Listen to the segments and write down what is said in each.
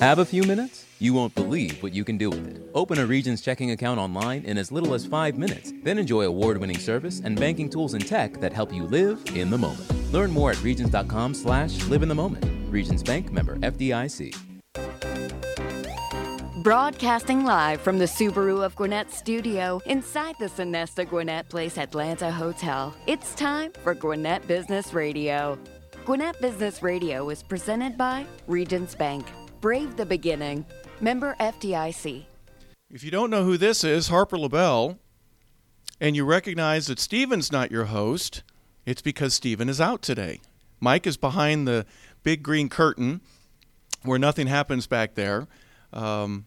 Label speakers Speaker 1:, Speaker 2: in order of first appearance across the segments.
Speaker 1: Have a few minutes? You won't believe what you can do with it. Open a Regions checking account online in as little as five minutes, then enjoy award winning service and banking tools and tech that help you live in the moment. Learn more at regions.com slash live in the moment. Regions Bank member FDIC.
Speaker 2: Broadcasting live from the Subaru of Gwinnett studio inside the Sonesta Gwinnett Place Atlanta Hotel. It's time for Gwinnett Business Radio. Gwinnett Business Radio is presented by Regions Bank. Brave the beginning. Member FDIC.
Speaker 3: If you don't know who this is, Harper LaBelle, and you recognize that Steven's not your host, it's because Steven is out today. Mike is behind the big green curtain where nothing happens back there. Um,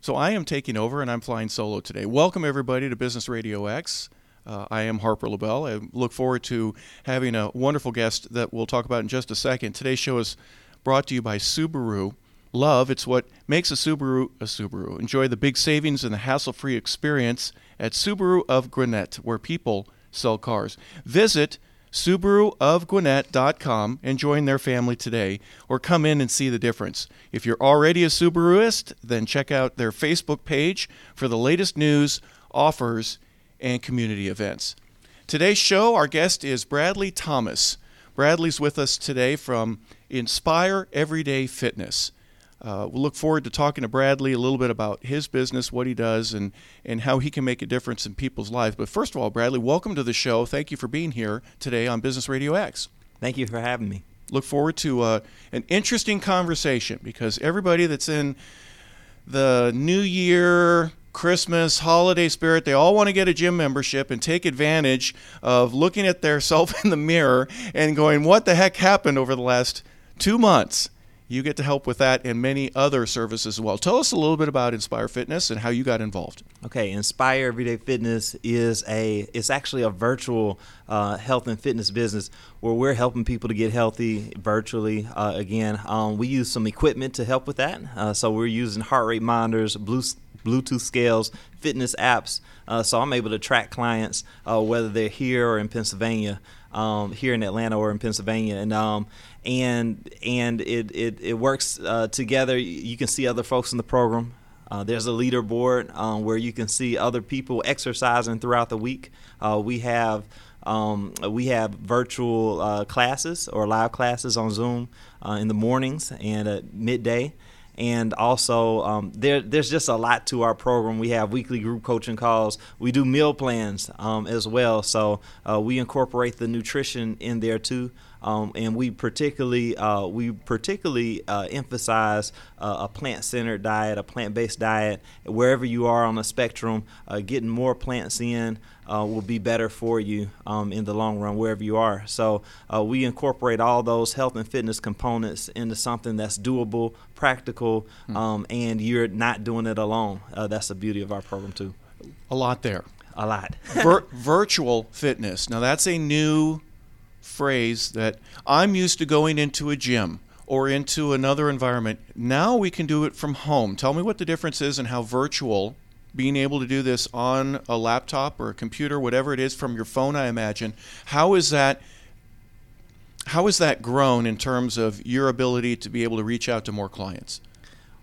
Speaker 3: so I am taking over and I'm flying solo today. Welcome, everybody, to Business Radio X. Uh, I am Harper LaBelle. I look forward to having a wonderful guest that we'll talk about in just a second. Today's show is brought to you by Subaru. Love, it's what makes a Subaru a Subaru. Enjoy the big savings and the hassle free experience at Subaru of Gwinnett, where people sell cars. Visit SubaruofGwinnett.com and join their family today, or come in and see the difference. If you're already a Subaruist, then check out their Facebook page for the latest news, offers, and community events. Today's show, our guest is Bradley Thomas. Bradley's with us today from Inspire Everyday Fitness. Uh, we'll look forward to talking to Bradley a little bit about his business, what he does, and, and how he can make a difference in people's lives. But first of all, Bradley, welcome to the show. Thank you for being here today on Business Radio X.
Speaker 4: Thank you for having me.
Speaker 3: Look forward to uh, an interesting conversation because everybody that's in the New Year, Christmas, holiday spirit, they all want to get a gym membership and take advantage of looking at their self in the mirror and going, what the heck happened over the last two months? You get to help with that and many other services as well. Tell us a little bit about Inspire Fitness and how you got involved.
Speaker 4: Okay, Inspire Everyday Fitness is a it's actually a virtual uh, health and fitness business where we're helping people to get healthy virtually. Uh, again, um, we use some equipment to help with that. Uh, so we're using heart rate monitors, Bluetooth scales, fitness apps. Uh, so I'm able to track clients uh, whether they're here or in Pennsylvania. Um, here in Atlanta or in Pennsylvania, and um, and and it it, it works uh, together. You can see other folks in the program. Uh, there's a leaderboard um, where you can see other people exercising throughout the week. Uh, we have um, we have virtual uh, classes or live classes on Zoom uh, in the mornings and at midday. And also, um, there, there's just a lot to our program. We have weekly group coaching calls. We do meal plans um, as well. So uh, we incorporate the nutrition in there too. Um, and we particularly uh, we particularly uh, emphasize uh, a plant-centered diet, a plant-based diet. Wherever you are on the spectrum, uh, getting more plants in uh, will be better for you um, in the long run, wherever you are. So uh, we incorporate all those health and fitness components into something that's doable, practical, hmm. um, and you're not doing it alone. that's the beauty of our program too.
Speaker 3: A lot there.
Speaker 4: A lot.
Speaker 3: Vir- virtual fitness. Now that's a new phrase that I'm used to going into a gym or into another environment. Now we can do it from home. Tell me what the difference is and how virtual being able to do this on a laptop or a computer, whatever it is, from your phone, I imagine. How is that? How has that grown in terms of your ability to be able to reach out to more clients?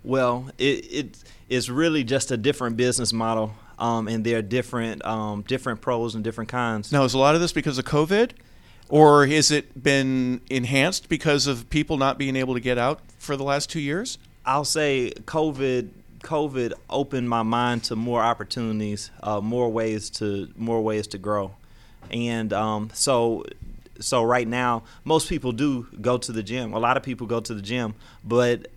Speaker 4: Well, it, it is really just a different business model, um, and there are different um, different pros and different cons.
Speaker 3: Now, is a lot of this because of COVID? Or has it been enhanced because of people not being able to get out for the last two years?
Speaker 4: I'll say COVID COVID opened my mind to more opportunities, uh, more ways to more ways to grow, and um, so so right now most people do go to the gym. A lot of people go to the gym, but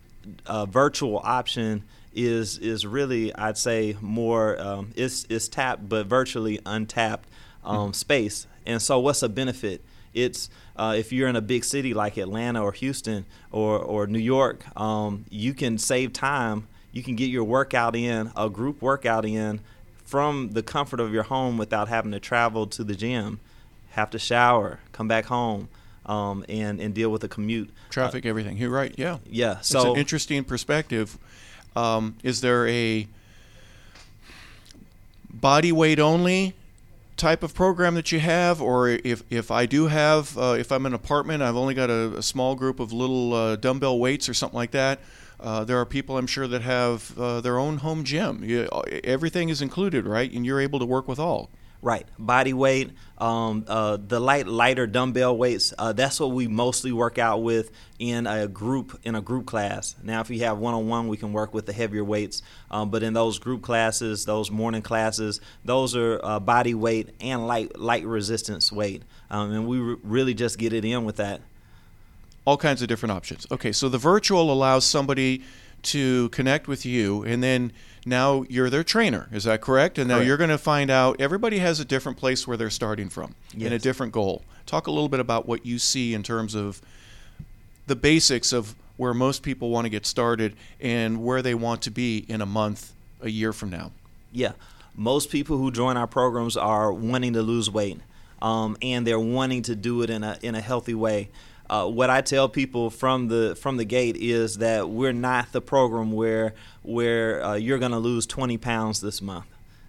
Speaker 4: a virtual option is is really I'd say more um, it's it's tapped but virtually untapped um, mm-hmm. space. And so what's a benefit? It's uh, if you're in a big city like Atlanta or Houston or, or New York, um, you can save time. You can get your workout in, a group workout in, from the comfort of your home without having to travel to the gym, have to shower, come back home, um, and and deal with the commute.
Speaker 3: Traffic, uh, everything. You're right. Yeah.
Speaker 4: Yeah.
Speaker 3: So it's an interesting perspective. Um, is there a body weight only type of program that you have, or if, if I do have, uh, if I'm in an apartment, I've only got a, a small group of little uh, dumbbell weights or something like that. Uh, there are people I'm sure that have uh, their own home gym. You, everything is included, right? And you're able to work with all.
Speaker 4: Right, body weight, um, uh, the light lighter dumbbell weights. Uh, that's what we mostly work out with in a group in a group class. Now, if you have one on one, we can work with the heavier weights. Um, but in those group classes, those morning classes, those are uh, body weight and light light resistance weight, um, and we re- really just get it in with that.
Speaker 3: All kinds of different options. Okay, so the virtual allows somebody to connect with you, and then now you're their trainer. Is that correct? And now
Speaker 4: Correct.
Speaker 3: you're going to find out everybody has a different place where they're starting from and a different goal. Talk a little bit about what you see in terms of the basics of where most people want to get started and where they want to be in a month, a year from now.
Speaker 4: Yeah, most people who join our programs are wanting to lose weight, um, and they're wanting to do it in a in a healthy way. Uh, what I tell people from the from the gate is that we're not the program where where uh, you're going to lose 20 pounds this month.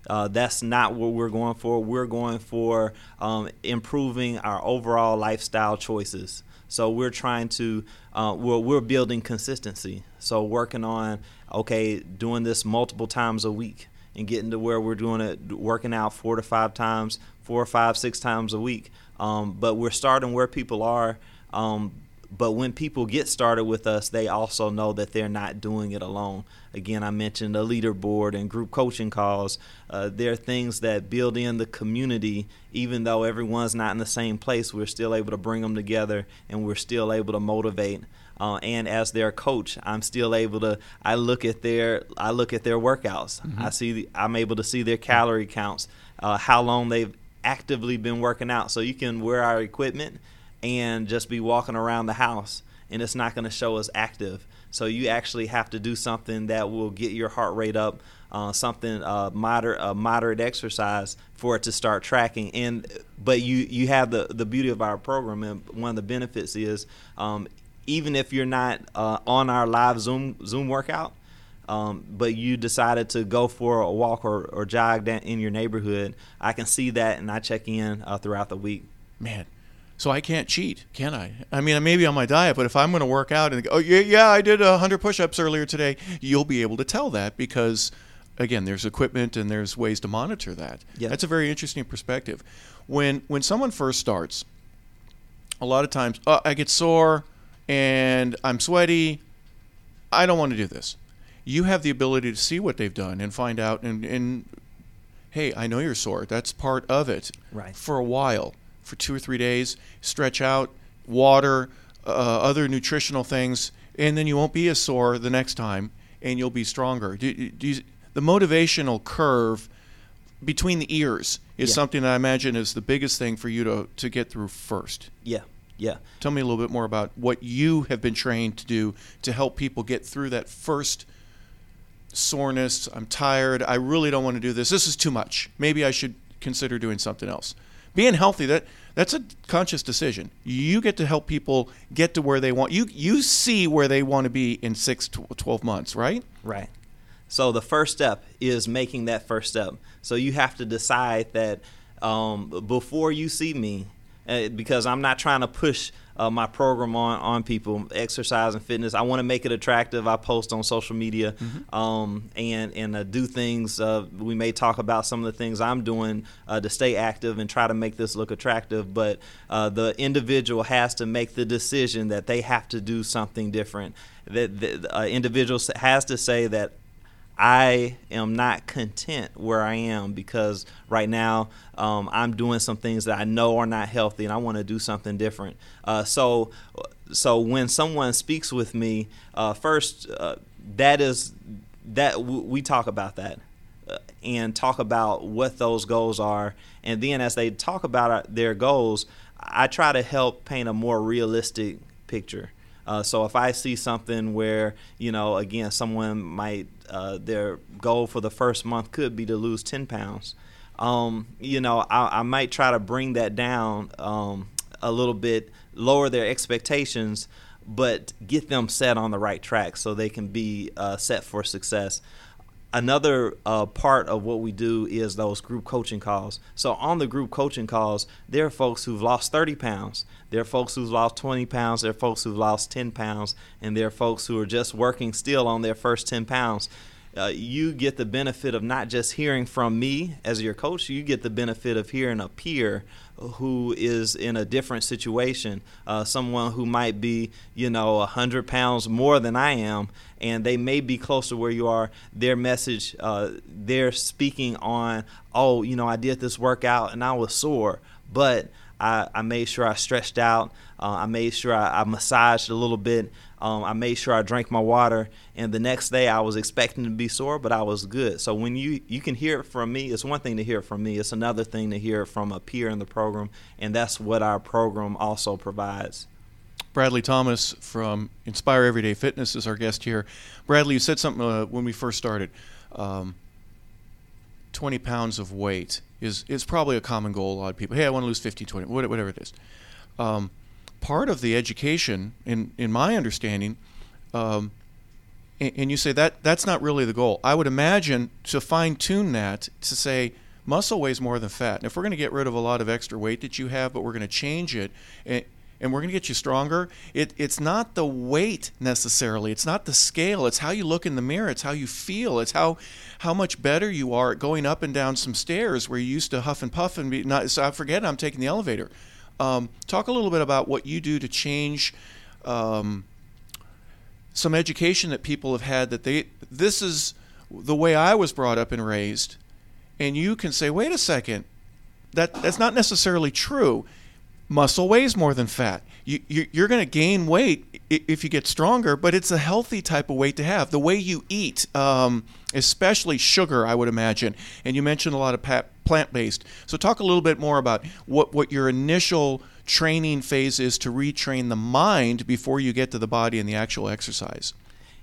Speaker 4: Uh, that's not what we're going for. We're going for um, improving our overall lifestyle choices. So we're trying to uh, we're, we're building consistency. So working on okay, doing this multiple times a week and getting to where we're doing it, working out four to five times, four or five, six times a week. Um, but we're starting where people are. Um, but when people get started with us, they also know that they're not doing it alone. Again, I mentioned a leaderboard and group coaching calls. Uh, there are things that build in the community, even though everyone's not in the same place. We're still able to bring them together, and we're still able to motivate. Uh, and as their coach, I'm still able to. I look at their I look at their workouts. I see. The, I'm able to see their calorie counts, uh, how long they've actively been working out. So you can wear our equipment and just be walking around the house and it's not going to show as active. So you actually have to do something that will get your heart rate up, uh, something uh, moderate, moderate exercise for it to start tracking. And but you you have the the beauty of our program, and one of the benefits is um, even if you're not uh, on our live Zoom Zoom workout. Um, but you decided to go for a walk or, or jog in your neighborhood, I can see that and I check in uh, throughout the week.
Speaker 3: Man, so I can't cheat, can I? I mean, I may be on my diet, but if I'm going to work out and go, oh yeah, yeah, I did a hundred push-ups earlier today, you'll be able to tell that because, again, there's equipment and there's ways to monitor that.
Speaker 4: Yeah.
Speaker 3: That's a very interesting perspective. When when someone first starts, a lot of times, oh, I get sore and I'm sweaty. I don't want to do this. You have the ability to see what they've done and find out and, and hey, I know you're sore. That's part of it.
Speaker 4: Right.
Speaker 3: For a while, for two or three days, stretch out, water, uh, other nutritional things, and then you won't be as sore the next time, and you'll be stronger. Do, do you, the motivational curve between the ears is
Speaker 4: Yeah.
Speaker 3: something that I imagine is the biggest thing for you to, to get through first.
Speaker 4: Yeah, yeah.
Speaker 3: Tell me a little bit more about what you have been trained to do to help people get through that first soreness. I'm tired. I really don't want to do this. This is too much. Maybe I should consider doing something else. Being healthy that that's a conscious decision. You get to help people get to where they want. You you see where they want to be in 6 to 12 months, right?
Speaker 4: Right. So the first step is making that first step. So you have to decide that um, before you see me, uh, because I'm not trying to push uh, my program on on people, exercise and fitness. I want to make it attractive. I post on social media um, and and uh, do things. Uh, we may talk about some of the things I'm doing uh, to stay active and try to make this look attractive. But uh, the individual has to make the decision that they have to do something different. That the uh, individual has to say that I am not content where I am because right now um, I'm doing some things that I know are not healthy, and I want to do something different. Uh, so, so when someone speaks with me, uh, first uh, that is that w- we talk about that uh, and talk about what those goals are, and then as they talk about uh, their goals, I try to help paint a more realistic picture. Uh, so if I see something where you know, again, someone might uh, their goal for the first month could be to lose 10 pounds, um, you know, I, I might try to bring that down um, a little bit, lower their expectations, but get them set on the right track so they can be uh, set for success. Another uh, part of what we do is those group coaching calls. So on the group coaching calls, there are folks who've lost 30 pounds. There are folks who've lost 20 pounds. There are folks who've lost 10 pounds, and there are folks who are just working still on their first 10 pounds. Uh, you get the benefit of not just hearing from me as your coach, you get the benefit of hearing a peer who is in a different situation, uh, someone who might be, you know, 100 pounds more than I am, and they may be close to where you are. Their message, uh, they're speaking on, oh, you know, I did this workout and I was sore, but I, I made sure I stretched out. Uh, I made sure I, I massaged a little bit. Um, I made sure I drank my water, and the next day I was expecting to be sore, but I was good. So when you you can hear it from me, it's one thing to hear it from me. It's another thing to hear it from a peer in the program, and that's what our program also provides.
Speaker 3: Bradley Thomas from Inspire Everyday Fitness is our guest here. Bradley, you said something uh, when we first started. Um, 20 pounds of weight is, is probably a common goal. A lot of people, hey, I want to lose 50, 20, whatever it is. Um, part of the education, in, in my understanding, um, and, and you say that that's not really the goal. I would imagine to fine tune that to say muscle weighs more than fat. And if we're going to get rid of a lot of extra weight that you have, but we're going to change it, and, and we're going to get you stronger. It, it's not the weight necessarily. It's not the scale. It's how you look in the mirror. It's how you feel. It's how how much better you are at going up and down some stairs where you used to huff and puff and be not. So I forget I'm taking the elevator. Um, talk a little bit about what you do to change um, some education that people have had that they this is the way I was brought up and raised, and you can say, wait a second, that that's not necessarily true muscle weighs more than fat. You, you, are going to gain weight if you get stronger, but it's a healthy type of weight to have. The way you eat, um, especially sugar, I would imagine, and you mentioned a lot of plant based. So, talk a little bit more about what, what your initial training phase is to retrain the mind before you get to the body and the actual exercise.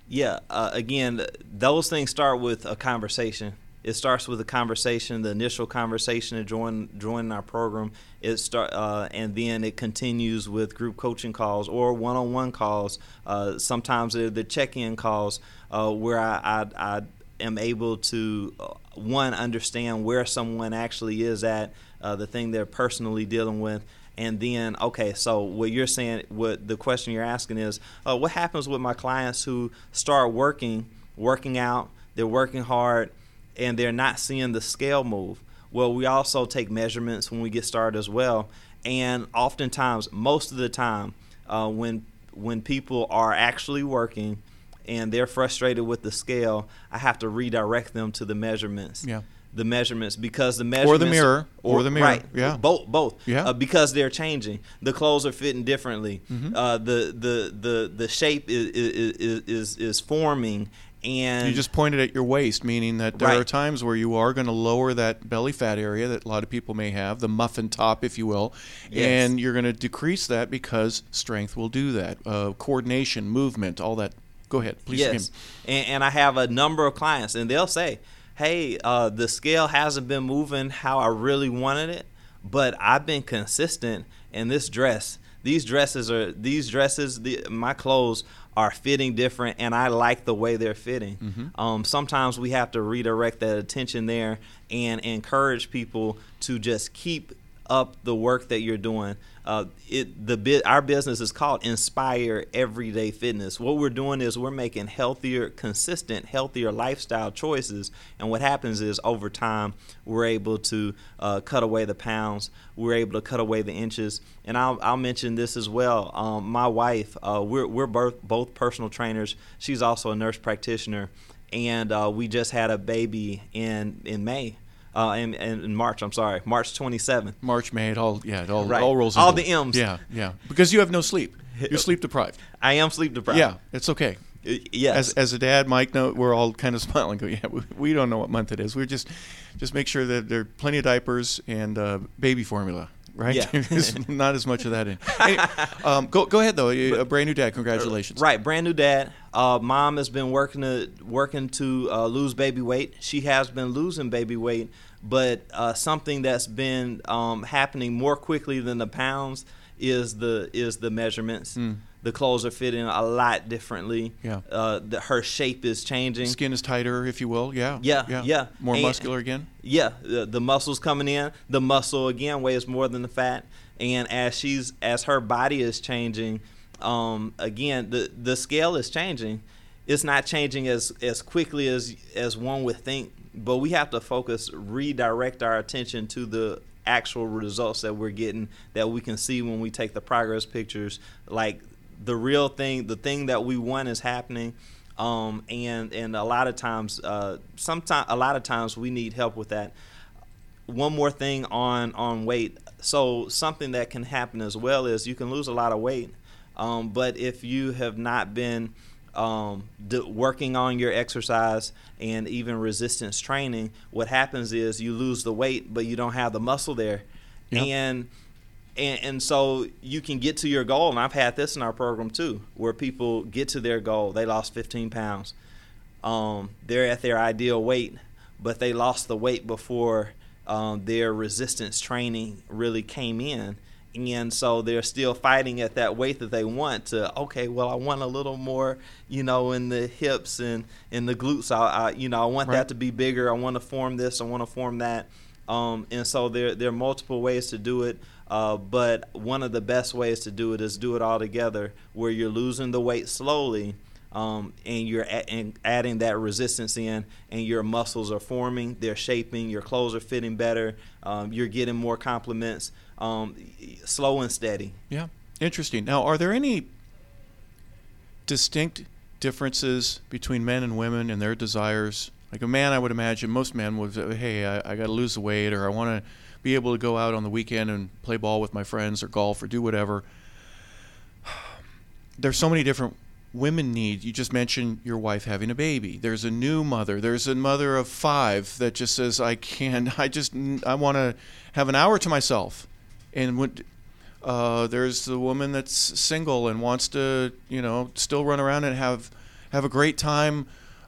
Speaker 4: Yeah, uh, again, those things start with a conversation it starts with a conversation, the initial conversation to join join our program. It start uh, and then it continues with group coaching calls or one-on-one calls. Uh, sometimes the check-in calls uh, where I, I, I, am able to uh, one understand where someone actually is at, uh, the thing they're personally dealing with, and then okay so what you're saying what the question you're asking is uh, what happens with my clients who start working working out they're working hard and they're not seeing the scale move. Well, we also take measurements when we get started as well, and oftentimes, most of the time, uh, when when people are actually working and they're frustrated with the scale, I have to redirect them to the measurements.
Speaker 3: Yeah.
Speaker 4: The measurements because the measurements
Speaker 3: or the mirror or, or the mirror,
Speaker 4: right?
Speaker 3: Yeah,
Speaker 4: both, both.
Speaker 3: Yeah,
Speaker 4: uh, because they're changing. The clothes are fitting differently. Mm-hmm. Uh, the the the the shape is is is, is forming, and
Speaker 3: you just pointed at your waist, meaning that there
Speaker 4: right.
Speaker 3: are times where you are going to lower that belly fat area that a lot of people may have, the muffin top, if you will,
Speaker 4: yes.
Speaker 3: and you're going to decrease that because strength will do that. Uh, coordination, movement, all that. Go ahead, please.
Speaker 4: Yes, and, and, I have a number of clients, and they'll say, "Hey, uh, the scale hasn't been moving how I really wanted it, but I've been consistent in this dress." These dresses are these dresses. The, my clothes are fitting different, and I like the way they're fitting. Mm-hmm. Um, sometimes we have to redirect that attention there and encourage people to just keep up the work that you're doing. Uh, it the bit our business is called Inspire Everyday Fitness. What we're doing is we're making healthier, consistent, healthier lifestyle choices. And what happens is over time we're able to uh, cut away the pounds. We're able to cut away the inches. And I'll, I'll mention this as well. Um, my wife, uh, we're we're both both personal trainers. She's also a nurse practitioner, and uh, we just had a baby in in May uh, in, in March. I'm sorry, March 27th.
Speaker 3: March, May, it all yeah, it all,
Speaker 4: right.
Speaker 3: all rolls.
Speaker 4: All the M's.
Speaker 3: Yeah, yeah, because you have no sleep. You're sleep deprived.
Speaker 4: I am sleep deprived.
Speaker 3: Yeah, it's okay.
Speaker 4: Yes.
Speaker 3: As, as a dad, Mike, no, we're all kind of smiling. Go, yeah, we, we don't know what month it is. We're just just make sure that there are plenty of diapers and uh, baby formula right?
Speaker 4: Yeah.
Speaker 3: There's not as much of that in. Anyway, um, go go ahead though. A brand new dad. Congratulations.
Speaker 4: Right, brand new dad. Uh, mom has been working to working to uh, lose baby weight. She has been losing baby weight, but uh, something that's been um, happening more quickly than the pounds is the is the measurements.
Speaker 3: Mm.
Speaker 4: The clothes are fitting a lot differently.
Speaker 3: Yeah.
Speaker 4: Uh, the, her shape is changing.
Speaker 3: Skin is tighter, if you will. Yeah.
Speaker 4: Yeah, yeah.
Speaker 3: More
Speaker 4: And-
Speaker 3: muscular again.
Speaker 4: Yeah, the, the muscles coming in. The muscle again weighs more than the fat, and as she's as her body is changing, um, again the the scale is changing. It's not changing as as quickly as as one would think, but we have to focus, redirect our attention to the actual results that we're getting that we can see when we take the progress pictures. Like the real thing, the thing that we want is happening um, and and a lot of times, uh, sometimes a lot of times we need help with that. One more thing on on weight. So something that can happen as well is you can lose a lot of weight, um, but if you have not been um, d- working on your exercise and even resistance training, what happens is you lose the weight, but you don't have the muscle there,
Speaker 3: Yep.
Speaker 4: and and, and so you can get to your goal and i've had this in our program too where people get to their goal they lost 15 pounds. Um, they're at their ideal weight but they lost the weight before um, their resistance training really came in. And so they're still fighting at that weight that they want to okay well i want a little more you know in the hips and in the glutes. I, I you know i want
Speaker 3: Right.
Speaker 4: that to be bigger. I want to form this. I want to form that. Um, and so there there are multiple ways to do it uh, but one of the best ways to do it is do it all together where you're losing the weight slowly um, and you're and adding that resistance in and your muscles are forming they're shaping your clothes are fitting better um, you're getting more compliments um, slow and steady
Speaker 3: Yeah. Interesting. Now, are there any distinct differences between men and women and their desires? Like a man, I would imagine most men would say, "Hey, I, I got to lose the weight, or I want to be able to go out on the weekend and play ball with my friends, or golf, or do whatever." There's so many different women need. You just mentioned your wife having a baby. There's a new mother. There's a mother of five that just says, "I can't. I just I want to have an hour to myself." And uh, there's the woman that's single and wants to, you know, still run around and have have a great time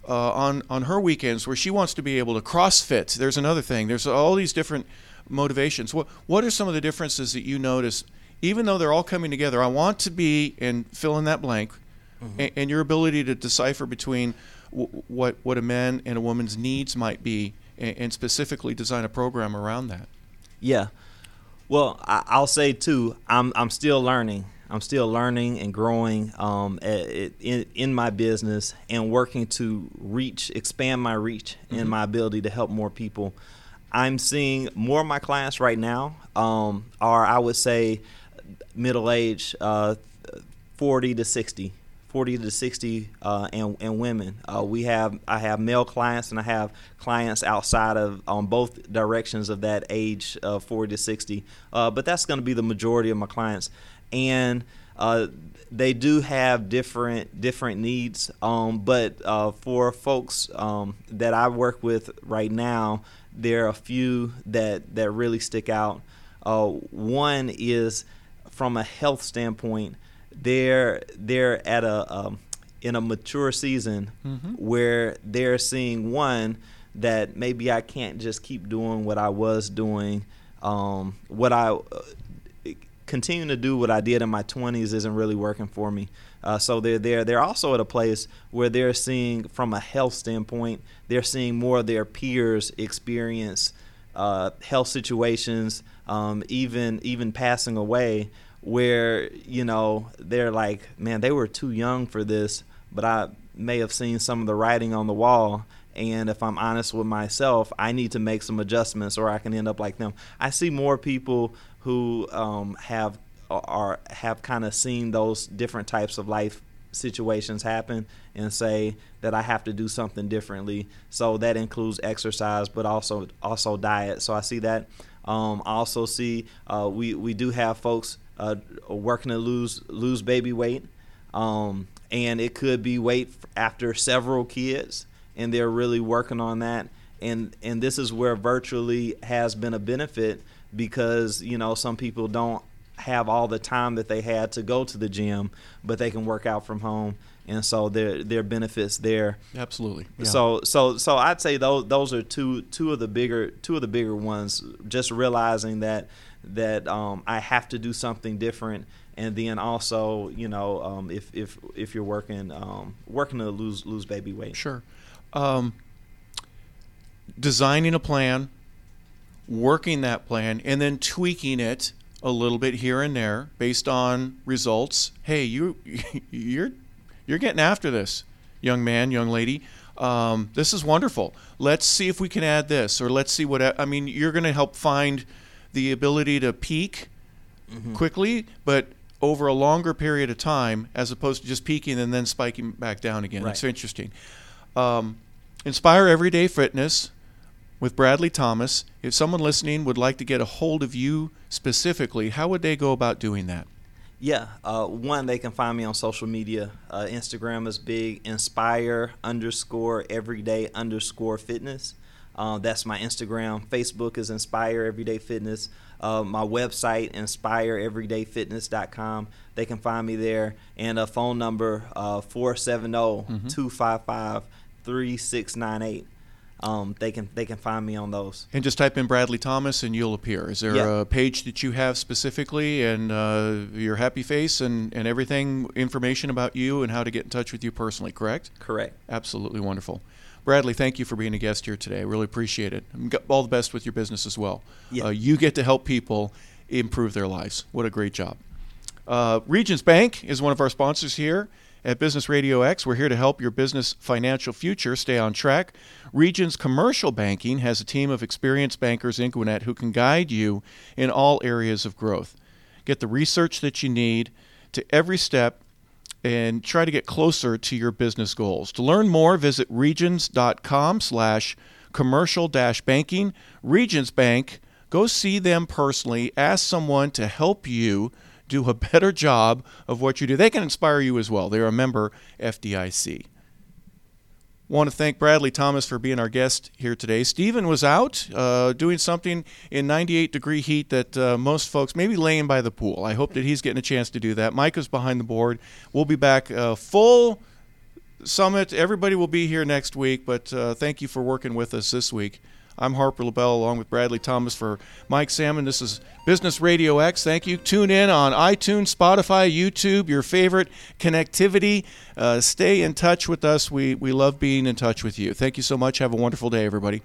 Speaker 3: uh, on on her weekends, where she wants to be able to CrossFit. There's another thing. There's all these different motivations. What what are some of the differences that you notice? Even though they're all coming together, I want to be and fill in that blank, and, and your ability to decipher between w- what what a man and a woman's needs might be, and, and specifically design a program around that.
Speaker 4: Yeah. Well, I, I'll say too. I'm I'm still learning. I'm still learning and growing um, a- in in my business and working to reach, expand my reach and my ability to help more people. I'm seeing more of my clients right now um, are I would say middle age, uh, 40 to 60. 40 to 60 uh, and, and women. Uh, we have I have male clients and I have clients outside of on both directions of that age of 40 to 60. Uh, but that's going to be the majority of my clients, and uh, they do have different different needs. Um, but uh, for folks um, that I work with right now, there are a few that that really stick out. Uh, one is from a health standpoint they're they're at a um, in a mature season where they're seeing one that maybe I can't just keep doing what I was doing, um, what I uh, continuing to do what I did in my 20s isn't really working for me. Uh, so they're there. They're also at a place where they're seeing, from a health standpoint, they're seeing more of their peers experience uh, health situations, um, even even passing away, where you know they're like, man, they were too young for this, but I may have seen some of the writing on the wall. And if I'm honest with myself, I need to make some adjustments, or I can end up like them. I see more people who um, have are have kind of seen those different types of life situations happen and say that I have to do something differently. So that includes exercise, but also also diet. So I see that. Um, I also see uh, we we do have folks uh, working to lose lose baby weight, um, and it could be weight after several kids, and they're really working on that. And and this is where virtually has been a benefit because you know some people don't have all the time that they had to go to the gym, but they can work out from home, and so there there are benefits there.
Speaker 3: Absolutely. Yeah.
Speaker 4: So so so I'd say those those are two two of the bigger two of the bigger ones. Just realizing that that um, I have to do something different, and then also you know um, if if if you're working um, working to lose lose baby weight.
Speaker 3: Sure. Um, designing a plan, working that plan, and then tweaking it a little bit here and there based on results. Hey, you you're you're getting after this, young man, young lady. Um, this is wonderful. Let's see if we can add this, or let's see what I mean. You're going to help find the ability to peak mm-hmm. quickly, but over a longer period of time, as opposed to just peaking and then spiking back down again. Right. It's interesting. Um, Inspire Everyday Fitness with Bradley Thomas. If someone listening would like to get a hold of you specifically, how would they go about doing that?
Speaker 4: Yeah, uh, one they can find me on social media. Uh, Instagram is big. Inspire underscore everyday underscore fitness. Uh, that's my Instagram. Facebook is Inspire Everyday Fitness. Uh, my website, inspireeverydayfitness.com. They can find me there. And a phone number, uh, 470 255 3698 um, they can they can find me on those.
Speaker 3: And just type in Bradley Thomas and you'll appear. Is there yeah. a page that you have specifically and uh, your happy face and, and everything information about you and how to get in touch with you personally? Correct.
Speaker 4: Correct.
Speaker 3: Absolutely wonderful. Bradley, thank you for being a guest here today. I really appreciate it. All the best with your business as well. Yeah. Uh, you get to help people improve their lives. What a great job. Uh, Regions Bank is one of our sponsors here. At Business Radio X, we're here to help your business financial future stay on track. Regions Commercial Banking has a team of experienced bankers in Gwinnett who can guide you in all areas of growth. Get the research that you need to every step and try to get closer to your business goals. To learn more, visit regions.com slash commercial dash banking. Regions Bank, go see them personally. Ask someone to help you do a better job of what you do. They can inspire you as well. They're a member FDIC. Want to thank Bradley Thomas for being our guest here today. Stephen was out uh, doing something in 98 degree heat that uh, most folks maybe laying by the pool. I hope that he's getting a chance to do that. Mike is behind the board. We'll be back uh, full summit. Everybody will be here next week, but uh, thank you for working with us this week. I'm Harper LaBelle along with Bradley Thomas for Mike Salmon. This is Business Radio X. Thank you. Tune in on iTunes, Spotify, YouTube, your favorite connectivity. Uh, stay in touch with us. We, we love being in touch with you. Thank you so much. Have a wonderful day, everybody.